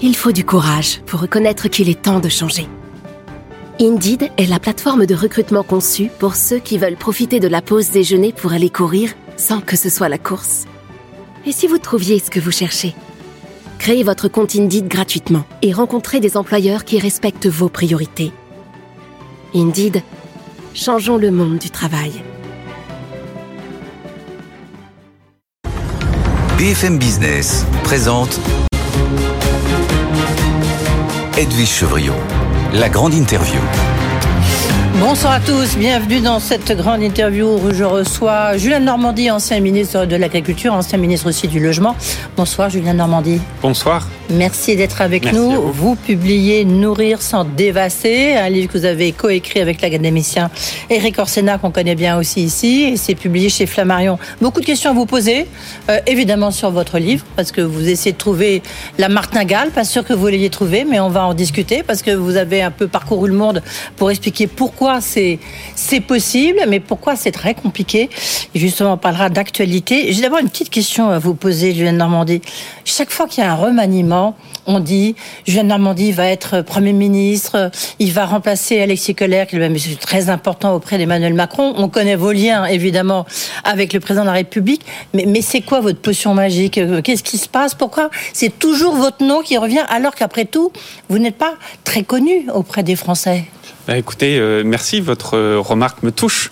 il faut du courage pour reconnaître qu'il est temps de changer. Indeed est la plateforme de recrutement conçue pour ceux qui veulent profiter de la pause déjeuner pour aller courir sans que ce soit la course. Et si vous trouviez ce que vous cherchez? Créez votre compte Indeed gratuitement et rencontrez des employeurs qui respectent vos priorités. Indeed, changeons le monde du travail. BFM Business présente Edwige Chevriot, la grande interview. Bonsoir à tous, bienvenue dans cette grande interview où je reçois Julien Normandie, ancien ministre de l'Agriculture, ancien ministre aussi du Logement. Bonsoir Julien Normandie. Bonsoir. Merci d'être avec nous. Vous. publiez Nourrir sans dévasser, un livre que vous avez coécrit avec l'académicien Eric Orsena, qu'on connaît bien aussi ici, et c'est publié chez Flammarion. Beaucoup de questions à vous poser, euh, évidemment sur votre livre, parce que vous essayez de trouver la martingale, pas sûr que vous l'ayez trouvé, mais on va en discuter, parce que vous avez un peu parcouru le monde pour expliquer pourquoi c'est possible, mais pourquoi c'est très compliqué. Et justement, on parlera d'actualité. J'ai d'abord une petite question à vous poser, Julien Normandie. Chaque fois qu'il y a un remaniement, on dit Julien Normandie va être Premier ministre, il va remplacer Alexis Kohler, qui est même très important auprès d'Emmanuel Macron. On connaît vos liens, évidemment, avec le président de la République. Mais, c'est quoi votre potion magique? Qu'est-ce qui se passe? Pourquoi? C'est toujours votre nom qui revient, alors qu'après tout, vous n'êtes pas très connu auprès des Français bah, Écoutez, euh, merci, votre euh, remarque me touche.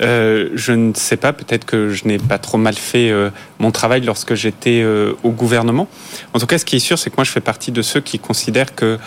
Euh, je ne sais pas, peut-être que je n'ai pas trop mal fait euh, mon travail lorsque j'étais euh, au gouvernement. En tout cas, ce qui est sûr, c'est que moi, je fais partie de ceux qui considèrent que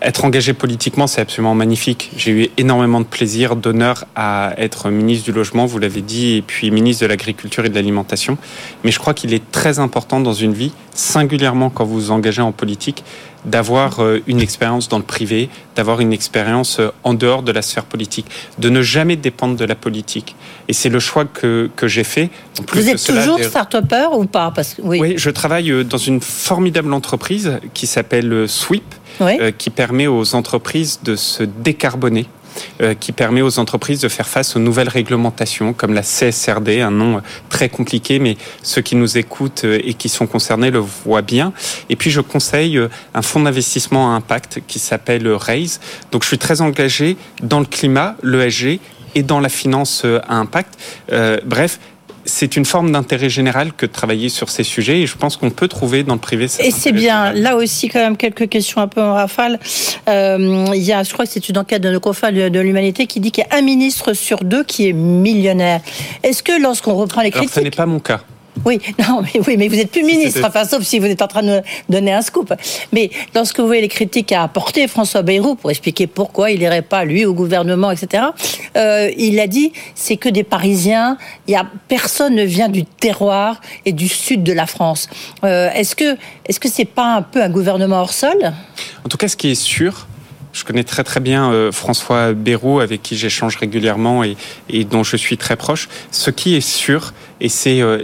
être engagé politiquement, c'est absolument magnifique. J'ai eu énormément de plaisir, d'honneur à être ministre du Logement, vous l'avez dit, et puis ministre de l'Agriculture et de l'Alimentation. Mais je crois qu'il est très important dans une vie, singulièrement quand vous vous engagez en politique, d'avoir euh, une expérience dans le privé, d'avoir une expérience euh, en dehors de la sphère politique, de ne jamais dépendre de la politique. Et c'est le choix que, que j'ai fait. Vous êtes toujours start-upper ou pas? Parce que, oui. oui. je travaille euh, dans une formidable entreprise qui s'appelle Sweep, qui permet aux entreprises de se décarboner. Euh, qui permet aux entreprises de faire face aux nouvelles réglementations comme la CSRD, un nom euh, très compliqué, mais ceux qui nous écoutent euh, et qui sont concernés le voient bien. Et puis je conseille un fonds d'investissement à impact qui s'appelle RAISE. Donc je suis très engagé dans le climat, l'ESG et dans la finance à impact. bref, c'est une forme d'intérêt général que de travailler sur ces sujets et je pense qu'on peut trouver dans le privé. Et c'est bien. Là aussi, quand même, quelques questions un peu en rafale. Euh, il y a, je crois que c'est une enquête de confrères de l'humanité qui dit qu'il y a un ministre sur deux qui est millionnaire. Est-ce que lorsqu'on reprend les critiques... Alors, ce n'est pas mon cas. Oui, non, mais oui, mais vous êtes plus ministre, enfin, sauf si vous êtes en train de donner un scoop. Mais lorsque vous voyez les critiques qu'a apporté François Bayrou pour expliquer pourquoi il n'irait pas, lui, au gouvernement, etc., euh, il a dit c'est que des Parisiens, il y a, personne ne vient du terroir et du sud de la France. Euh, est-ce que est-ce que c'est pas un peu un gouvernement hors sol? En tout cas, ce qui est sûr, je connais très très bien euh, François Bayrou, avec qui j'échange régulièrement et, et, dont je suis très proche. Ce qui est sûr, et c'est euh,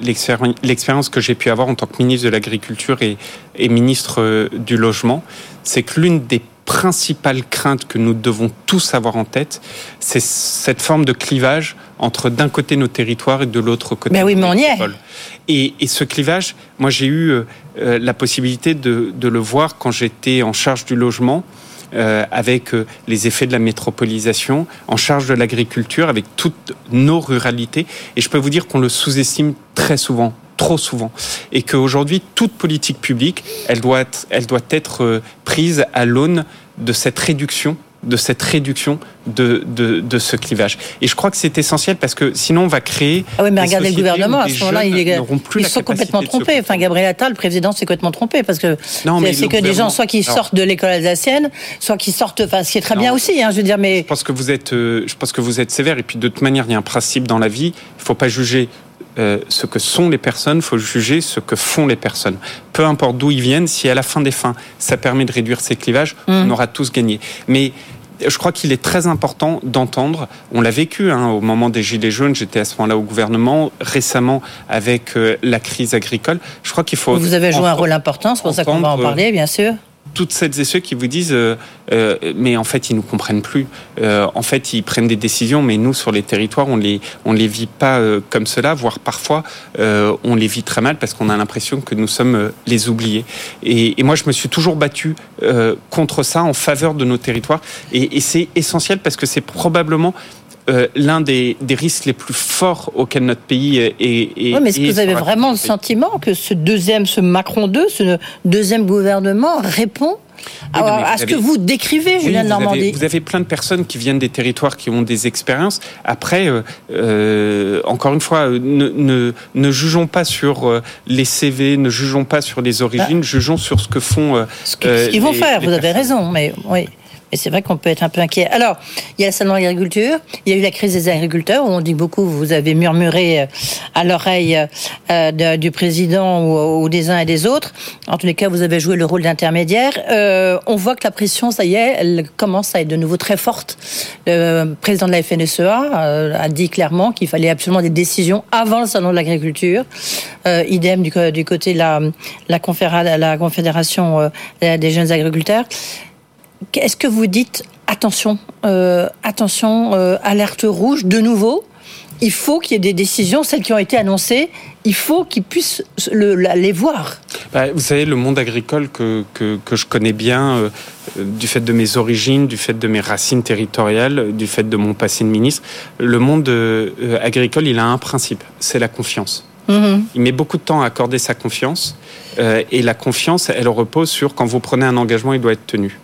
l'expérience que j'ai pu avoir en tant que ministre de l'Agriculture et, et, ministre euh, du Logement, c'est que l'une des principales craintes que nous devons tous avoir en tête, c'est cette forme de clivage entre d'un côté nos territoires et de l'autre côté. Mais oui, mais on y est. Et, et, ce clivage, moi j'ai eu la possibilité de, de, le voir quand j'étais en charge du logement. Euh, avec euh, les effets de la métropolisation, en charge de l'agriculture, avec toutes nos ruralités. Et je peux vous dire qu'on le sous-estime très souvent trop souvent et qu'aujourd'hui toute politique publique elle doit être, doit être euh, prise à l'aune de cette réduction de cette réduction de, de, de, ce clivage. Et je crois que c'est essentiel parce que sinon on va créer. Ah oui, mais regardez le gouvernement à ce moment-là, il est, ils sont complètement trompés. Enfin, Gabriel Attal, le président, s'est complètement trompé parce que c'est que des gens soit qui sortent de l'école alsacienne, soit qui sortent. Enfin, ce qui est très bien aussi, hein, je veux dire, mais. Je pense que vous êtes, euh, je pense que vous êtes sévère. Et puis de toute manière, il y a un principe dans la vie. Il faut pas juger euh, ce que sont les personnes, il faut juger ce que font les personnes. Peu importe d'où ils viennent, si à la fin des fins, ça permet de réduire ces clivages, on mmh. aura tous gagné. Mais je crois qu'il est très important d'entendre. On l'a vécu hein, au moment des Gilets jaunes. J'étais à ce moment-là au gouvernement. Récemment, avec euh, la crise agricole, je crois qu'il faut. Vous avez joué un rôle important. C'est pour ça qu'on va en parler, bien sûr. Toutes celles et ceux qui vous disent euh, euh, mais en fait ils nous comprennent plus. Euh, en fait ils prennent des décisions, mais nous sur les territoires on les on les vit pas comme cela, voire parfois on les vit très mal parce qu'on a l'impression que nous sommes les oubliés. Et, et, moi je me suis toujours battu contre ça en faveur de nos territoires et, et c'est essentiel parce que c'est probablement euh, l'un des, des, risques les plus forts auxquels notre pays est. est oui, mais est-ce que vous avez vraiment le sentiment que ce deuxième, ce Macron 2, ce deuxième gouvernement répond à, ce que vous décrivez, Julien Normandie. vous avez plein de personnes qui viennent des territoires qui ont des expériences. Après, euh, euh encore une fois, ne, ne, ne, jugeons pas sur les CV, ne jugeons pas sur les origines, bah. jugeons sur ce que font. ce qu'ils vont faire, vous avez raison, mais oui. Et c'est vrai qu'on peut être un peu inquiet. Alors, il y a le salon d'agriculture, il y a eu la crise des agriculteurs, où on dit beaucoup, vous avez murmuré euh, à l'oreille euh, du président ou, des uns et des autres. En tous les cas, vous avez joué le rôle d'intermédiaire. Euh, on voit que la pression, ça y est, elle commence à être de nouveau très forte. Le président de la FNSEA a dit clairement qu'il fallait absolument des décisions avant le salon de l'agriculture. idem du, côté de la, la, la confédération des jeunes agriculteurs. Est-ce que vous dites attention, euh, attention, euh, alerte rouge de nouveau il faut qu'il y ait des décisions, celles qui ont été annoncées, il faut qu'ils puissent les voir. Bah, vous savez, le monde agricole que, que, je connais bien, euh, du fait de mes origines, du fait de mes racines territoriales, du fait de mon passé de ministre, le monde agricole, il a un principe, c'est la confiance. Mm-hmm. Il met beaucoup de temps à accorder sa confiance, et la confiance, elle repose sur quand vous prenez un engagement, il doit être tenu.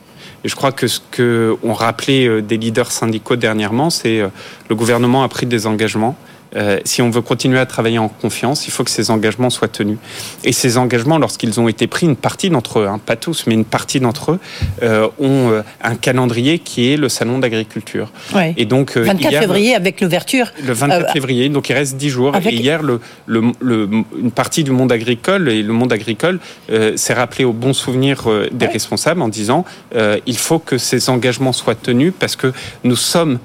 Et je crois que ce que ont rappelé euh, des leaders syndicaux dernièrement, c'est euh, le gouvernement a pris des engagements. Euh, si on veut continuer à travailler en confiance, il faut que ces engagements soient tenus. Et ces engagements, lorsqu'ils ont été pris, une partie d'entre eux, hein, pas tous, mais une partie d'entre eux, euh, ont euh, un calendrier qui est le salon d'agriculture. Et donc, 24 février avec l'ouverture. Le 24 février, donc il reste 10 jours. Et hier, le, le, une partie du monde agricole et le monde agricole s'est rappelé au bon souvenir des responsables en disant il faut que ces engagements soient tenus parce que nous sommes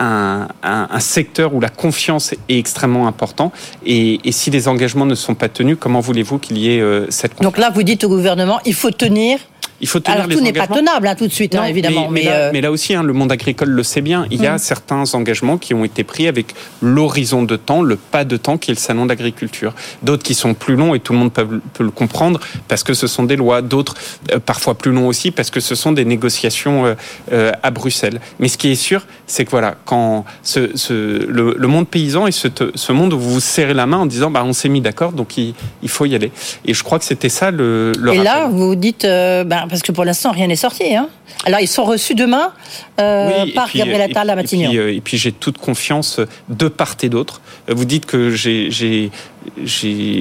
un, secteur où la confiance est extrêmement important. Et, si les engagements ne sont pas tenus, comment voulez-vous qu'il y ait euh, cette confiance Donc là, vous dites au gouvernement, il faut tenir il faut tenir Alors tout n'est pas tenable hein, tout de suite, hein, évidemment. Mais, euh, mais, là, aussi, hein, le monde agricole le sait bien. Il y a mm. certains engagements qui ont été pris avec l'horizon de temps, le pas de temps qui est le salon d'agriculture. D'autres qui sont plus longs et tout le monde peut, le comprendre parce que ce sont des lois. D'autres euh, parfois plus longs aussi parce que ce sont des négociations euh, à Bruxelles. Mais ce qui est sûr, c'est que voilà, quand ce, ce, le, monde paysan et ce, ce, monde où vous vous serrez la main en disant bah on s'est mis d'accord, donc il, il, faut y aller. Et je crois que c'était ça le. le et là, vous dites bah, parce que pour l'instant, rien n'est sorti. Hein. Alors, ils sont reçus demain euh, par Gabriel Attal à Matignon. Euh, et puis, j'ai toute confiance de part et d'autre. Euh, vous dites que j'ai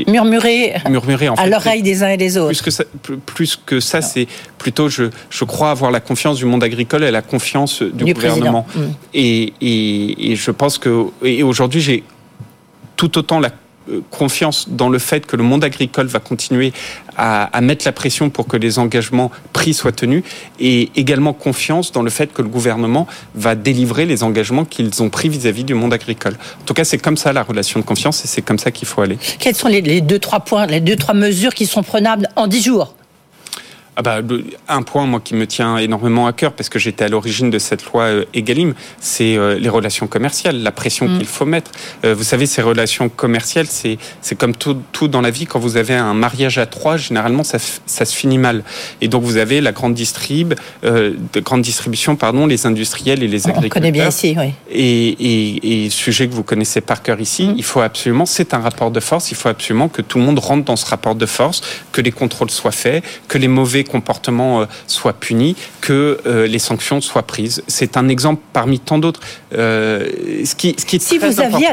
murmuré, murmuré à l'oreille des uns et des autres. Plus que ça, plus que ça c'est plutôt, je, je, crois avoir la confiance du monde agricole et la confiance du, gouvernement. Mm. Et, et, et, je pense que et aujourd'hui, j'ai tout autant la confiance dans le fait que le monde agricole va continuer à, mettre la pression pour que les engagements pris soient tenus et également confiance dans le fait que le gouvernement va délivrer les engagements qu'ils ont pris vis-à-vis du monde agricole. En tout cas, c'est comme ça la relation de confiance et c'est comme ça qu'il faut aller. Quels sont les, les, deux, trois points, les deux, trois mesures qui sont prenables en dix jours? Ah bah, un point, moi, qui me tient énormément à cœur, parce que j'étais à l'origine de cette loi euh, Egalim, c'est euh, les relations commerciales, la pression mm. qu'il faut mettre. Euh, vous savez, ces relations commerciales, c'est comme tout, tout, dans la vie. Quand vous avez un mariage à trois, généralement, ça, ça se finit mal. Et donc, vous avez la grande distrib, de grande distribution, pardon, les industriels et les agriculteurs. On connaît bien ici, oui. Et, et, et, sujet que vous connaissez par cœur ici, mm. il faut absolument, c'est un rapport de force, il faut absolument que tout le monde rentre dans ce rapport de force, que les contrôles soient faits, que les mauvais comportement euh, soit puni, que euh, les sanctions soient prises. C'est un exemple parmi tant d'autres. Euh, ce qui, ce qui est si vous aviez,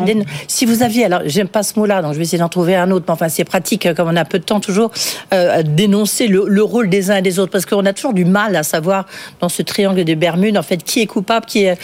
si vous aviez, alors j'aime pas ce mot-là, donc je vais essayer d'en trouver un autre. Mais enfin, c'est pratique comme on a peu de temps toujours euh, dénoncer le, rôle des uns et des autres, parce qu'on a toujours du mal à savoir dans ce triangle des Bermudes en fait qui est coupable, qui est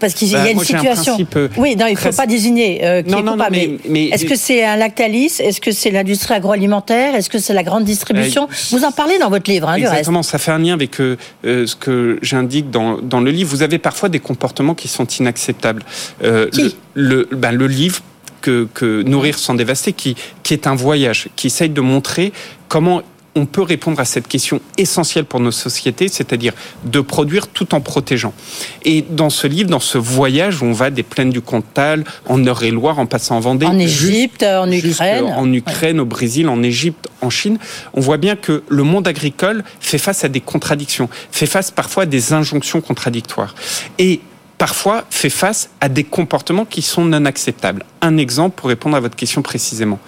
parce qu'il y a bah, une situation. oui, non, il faut pas désigner qui est coupable. mais, est-ce que c'est un Lactalis Est-ce que c'est l'industrie agroalimentaire Est-ce que c'est la grande distribution? Vous en parlez dans votre livre. Hein, Exactement, ça fait un lien avec euh, euh, ce que j'indique dans, dans, le livre. Vous avez parfois des comportements qui sont inacceptables. Euh, le, ben, le livre que, que Nourrir sans dévaster, qui, qui est un voyage, qui essaye de montrer comment on peut répondre à cette question essentielle pour nos sociétés, c'est-à-dire de produire tout en protégeant. Et dans ce livre, dans ce voyage, on va des plaines du Cantal, en Eure-et-Loire, en passant en Vendée, en Égypte, en Ukraine, en Ukraine, au Brésil, en Égypte, en Chine, on voit bien que le monde agricole fait face à des contradictions, fait face parfois à des injonctions contradictoires. Et parfois fait face à des comportements qui sont non acceptables. Un exemple pour répondre à votre question précisément.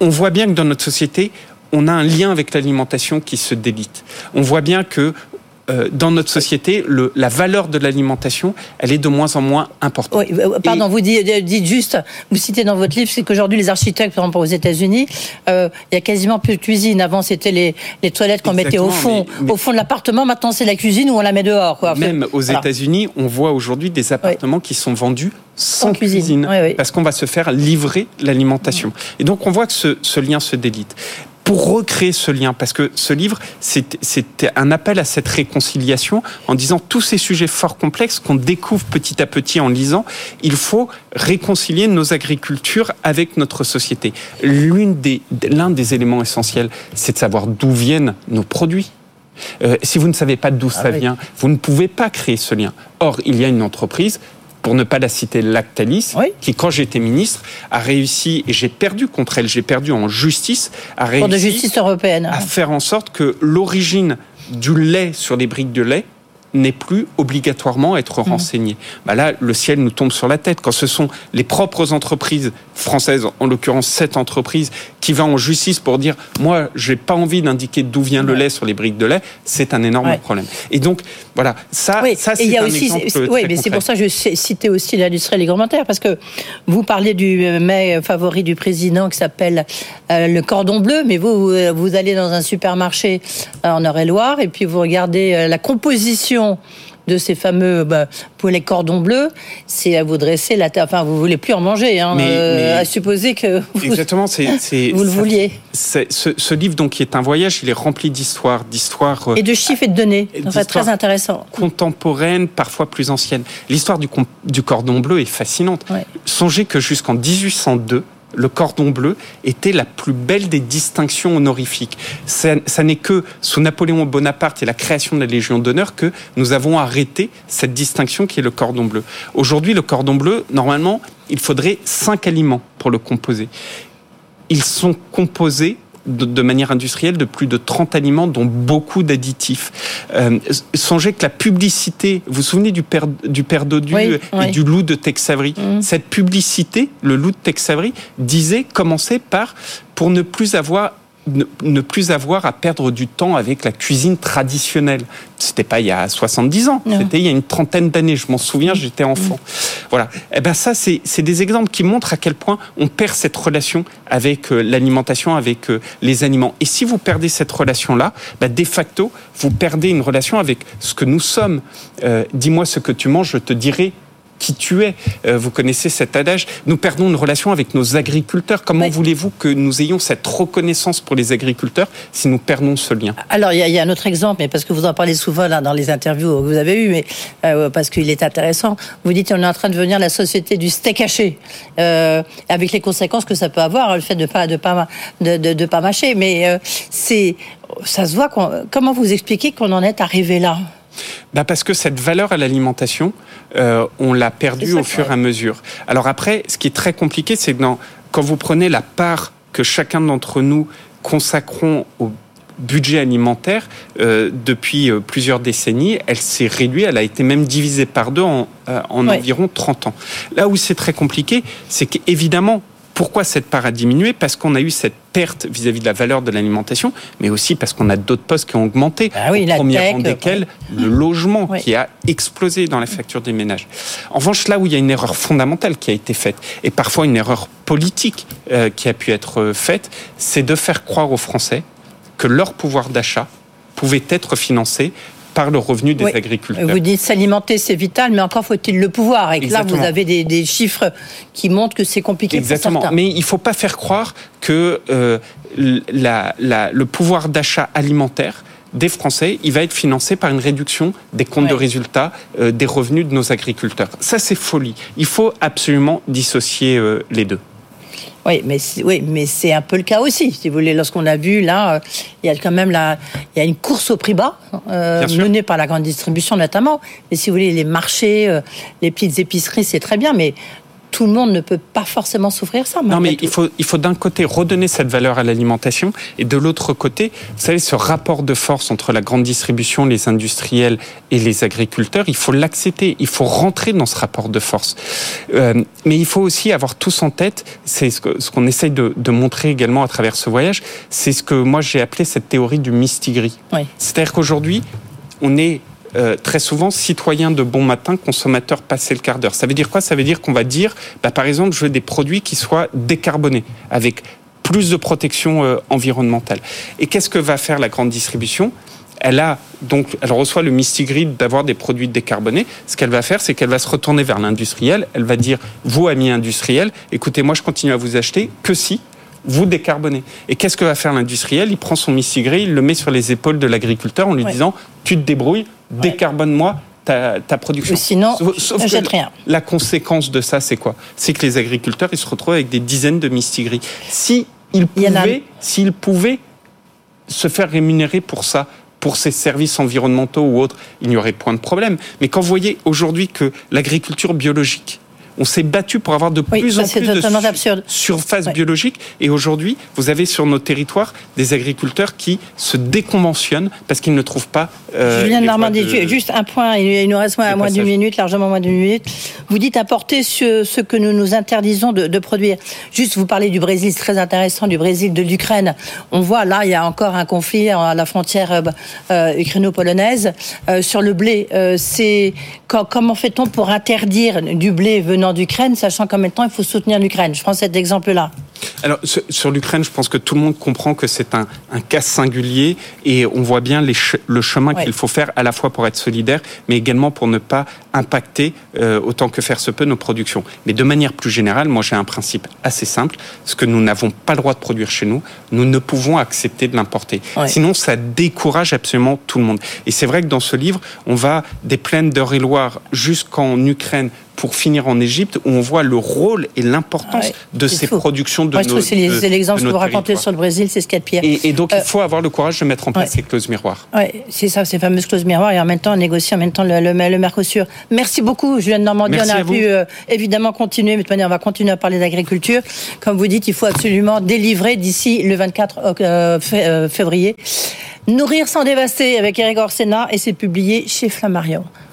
On voit bien que dans notre société, on a un lien avec l'alimentation qui se délite. On voit bien que euh, dans notre société, le, la valeur de l'alimentation, elle est de moins en moins importante. Oui, euh, pardon, vous dites, euh, dites, juste, vous citez dans votre livre, c'est qu'aujourd'hui, les architectes, par exemple aux États-Unis, euh, il y a quasiment plus de cuisine. Avant, c'était les, les, toilettes qu'on mettait au fond, au fond de l'appartement. Maintenant, c'est la cuisine où on la met dehors. Quoi. Même aux États-Unis, on voit aujourd'hui des appartements qui sont vendus sans, cuisine, cuisine parce qu'on va se faire livrer l'alimentation. Et donc, on voit que ce, ce lien se délite pour recréer ce lien, parce que ce livre, c'était un appel à cette réconciliation en disant tous ces sujets fort complexes qu'on découvre petit à petit en lisant, il faut réconcilier nos agricultures avec notre société. L'un des, des éléments essentiels, c'est de savoir d'où viennent nos produits. Euh, si vous ne savez pas d'où ah ça vient, vous ne pouvez pas créer ce lien. Or, il y a une entreprise pour ne pas la citer, Lactalis, qui, quand j'étais ministre, a réussi, et j'ai perdu contre elle, j'ai perdu en justice, a réussi de justice européenne. à faire en sorte que l'origine du lait sur les briques de lait n'est plus obligatoirement être mmh. renseigné. Bah là, le ciel nous tombe sur la tête. Quand ce sont les propres entreprises françaises, en l'occurrence cette entreprise, qui va en justice pour dire moi, j'ai pas envie d'indiquer d'où vient le lait sur les briques de lait, c'est un énorme problème. Et donc, voilà, ça, ça c'est un aussi, exemple Oui, mais c'est pour ça que je citais aussi l'industrie alimentaire, parce que vous parlez du mets favori du président qui s'appelle euh, le cordon bleu, mais vous, vous allez dans un supermarché euh, en Eure-et-Loire, et puis vous regardez euh, la composition de ces fameux bah, les cordons bleus, c'est à vous dresser la tête. Enfin, vous voulez plus en manger, hein, euh, à supposer que vous, exactement, vous le vouliez. ce, livre, donc, qui est un voyage, il est rempli d'histoires, d'histoires euh, et de chiffres et de données. C'est très intéressant. Contemporaines, parfois plus anciennes. L'histoire du, du cordon bleu est fascinante. Songez que jusqu'en 1802 le cordon bleu était la plus belle des distinctions honorifiques. Ça, n'est que sous Napoléon Bonaparte et la création de la Légion d'honneur que nous avons arrêté cette distinction qui est le cordon bleu. Aujourd'hui, le cordon bleu, normalement, il faudrait cinq aliments pour le composer. Ils sont composés de, manière industrielle de plus de 30 aliments, dont beaucoup d'additifs. Euh, songez que la publicité, vous vous souvenez du père, du père Dodu et du loup de Tex Avery mm. Cette publicité, le loup de Tex Avery, disait, commencer par pour ne plus avoir ne, plus avoir à perdre du temps avec la cuisine traditionnelle. C'était pas il y a 70 ans, c'était il y a une trentaine d'années. Je m'en souviens, j'étais enfant. Voilà. Et eh ben ça, c'est des exemples qui montrent à quel point on perd cette relation avec euh, l'alimentation, avec euh, les aliments. Et si vous perdez cette relation-là, ben de facto, vous perdez une relation avec ce que nous sommes. Euh, dis-moi ce que tu manges, je te dirai qui tu es. Euh, vous connaissez cet adage. Nous perdons une relation avec nos agriculteurs. Comment voulez-vous que nous ayons cette reconnaissance pour les agriculteurs si nous perdons ce lien? Alors, il y, a un autre exemple, mais parce que vous en parlez souvent là, dans les interviews que vous avez eues, mais euh, parce qu'il est intéressant. Vous dites qu'on est en train de devenir la société du steak haché, euh, avec les conséquences que ça peut avoir, le fait de pas de pas de, de, pas mâcher. Mais c'est ça se voit. Comment vous expliquez qu'on en est arrivé là? Bah Parce que cette valeur à l'alimentation, euh, on l'a perdue au fur et à mesure. Alors après, ce qui est très compliqué, c'est que quand vous prenez la part que chacun d'entre nous consacrons au budget alimentaire euh, depuis euh, plusieurs décennies, elle s'est réduite, elle a été même divisée par deux en, en environ 30 ans. Là où c'est très compliqué, c'est qu'évidemment, pourquoi cette part a diminué? Parce qu'on a eu cette perte vis-à-vis de la valeur de l'alimentation, mais aussi parce qu'on a d'autres postes qui ont augmenté. Ah oui, au premier rang desquels le logement qui a explosé dans la facture des ménages. En revanche, là où il y a une erreur fondamentale qui a été faite, et parfois une erreur politique euh, qui a pu être euh, faite, c'est de faire croire aux Français que leur pouvoir d'achat pouvait être financé par le revenu des agriculteurs. Vous dites s'alimenter, c'est vital, mais encore faut-il le pouvoir. Et là, vous avez des, chiffres qui montrent que c'est compliqué Exactement. pour certains. Mais il ne faut pas faire croire que euh, le pouvoir d'achat alimentaire des Français, il va être financé par une réduction des comptes de résultats euh, des revenus de nos agriculteurs. Ça, c'est folie. Il faut absolument dissocier euh, les deux. Oui, mais oui, mais c'est un peu le cas aussi, si vous voulez. Lorsqu'on a vu là, euh, il y a quand même la, il y a une course au prix bas euh, menée par la grande distribution notamment. Mais si vous voulez, les marchés, euh, les petites épiceries, c'est très bien, mais tout le monde ne peut pas forcément souffrir ça. Non, mais il faut, il faut d'un côté redonner cette valeur à l'alimentation et de l'autre côté, vous savez, ce rapport de force entre la grande distribution, les industriels et les agriculteurs, il faut l'accepter, il faut rentrer dans ce rapport de force. Euh, mais il faut aussi avoir tous en tête, c'est ce qu'on ce essaye de, de, montrer également à travers ce voyage, c'est ce que moi j'ai appelé cette théorie du mistigris. Oui. C'est-à-dire qu'aujourd'hui, on est euh, très souvent citoyen de bon matin, consommateur passé le quart d'heure. Ça veut dire quoi? Ça veut dire qu'on va dire, bah, par exemple, je veux des produits qui soient décarbonés, avec plus de protection euh, environnementale. Et qu'est-ce que va faire la grande distribution? Elle a donc, elle reçoit le Grid d'avoir des produits décarbonés. Ce qu'elle va faire, c'est qu'elle va se retourner vers l'industriel. Elle va dire, vous amis industriels, écoutez, moi je continue à vous acheter que si vous décarbonez. Et qu'est-ce que va faire l'industriel? Il prend son Grid, il le met sur les épaules de l'agriculteur en lui disant, tu te débrouilles, décarbone-moi ta, production. sinon, sauf, jette rien. La conséquence de ça, c'est quoi? C'est que les agriculteurs, ils se retrouvent avec des dizaines de mistigris. Si ils pouvaient, s'ils pouvaient se faire rémunérer pour ça, pour ces services environnementaux ou autres, il n'y aurait point de problème. Mais quand vous voyez aujourd'hui que l'agriculture biologique, on s'est battu pour avoir de plus en plus de surface biologique. Et aujourd'hui, vous avez sur nos territoires des agriculteurs qui se déconventionnent parce qu'ils ne trouvent pas. Euh, Julien de Normandie, juste un point, il nous reste moins, moins d'une minute, largement moins d'une minute. Vous dites apporter ce, ce que nous nous interdisons de, produire. Juste, vous parlez du Brésil, c'est très intéressant, du Brésil, de l'Ukraine. On voit là, il y a encore un conflit à la frontière euh, euh ukraino-polonaise. Euh, sur le blé, c'est comment fait-on pour interdire du blé venant d'Ukraine, sachant qu'en même temps, il faut soutenir l'Ukraine. Je prends cet exemple-là. Alors, sur l'Ukraine, je pense que tout le monde comprend que c'est un, cas singulier et on voit bien le chemin qu'il faut faire à la fois pour être solidaire, mais également pour ne pas impacter euh, autant que faire se peut nos productions. Mais de manière plus générale, moi j'ai un principe assez simple. Ce que nous n'avons pas le droit de produire chez nous, nous ne pouvons accepter de l'importer. Sinon, ça décourage absolument tout le monde. Et c'est vrai que dans ce livre, on va des plaines d'Eure-et-Loire jusqu'en Ukraine pour finir en Égypte, où on voit le rôle et l'importance de ces productions de Moi, nos, C'est l'exemple que vous racontez sur le Brésil, c'est ce qu'il y a de pire. Et, donc, il euh, faut avoir le courage de mettre en place ces clauses miroirs. Oui, c'est ça, ces fameuses clauses miroirs, et en même temps, négocier en même temps le, le, le Mercosur. Merci beaucoup, Julien Normandie. on a pu euh, évidemment continuer, mais de toute manière, on va continuer à parler d'agriculture. Comme vous dites, il faut absolument délivrer d'ici le 24 euh, février. Nourrir sans dévaster avec Eric Orsena, et c'est publié chez Flammarion.